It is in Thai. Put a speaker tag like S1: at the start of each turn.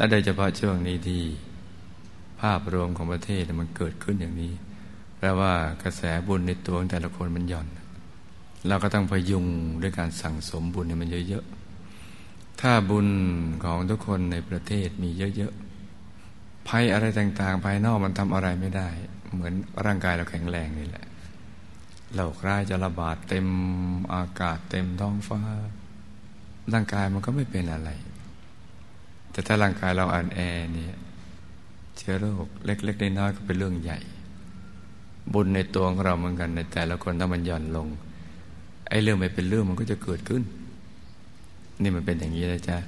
S1: และโดยเฉพาะช่วงนี้ที่ภาพรวมของประเทศมันเกิดขึ้นอย่างนี้แปลว่ากระแสบุญในตัวของแต่ละคนมันหย่อน เราก็ต้องพยุงด้วยการสั่งสมบุญให้มันเยอะๆ ถ้าบุญของทุกคนในประเทศมีเยอะๆ ภัยอะไรต่างๆ ภายนอกมันทำอะไรไม่ได้ เหมือนร่างกายเราแข็งแรงนี่แหละโรคร้ายจะระบาดเต็มอากาศเต็มท้องฟ้า ร่างกายมันก็ไม่เป็นอะไร แต่ถ้าร่างกายเราอ่อนแอเนี่ยเชื้อโรคเล็กๆน้อยๆก็เป็นเรื่องใหญ่ บุญในตัวของเราเหมือนกันในแต่ละคนถ้ามันหย่อนลงไอ้เรื่องไม่เป็นเรื่องมันก็จะเกิดขึ้น นี่มันเป็นอย่างนี้นะจ๊ะ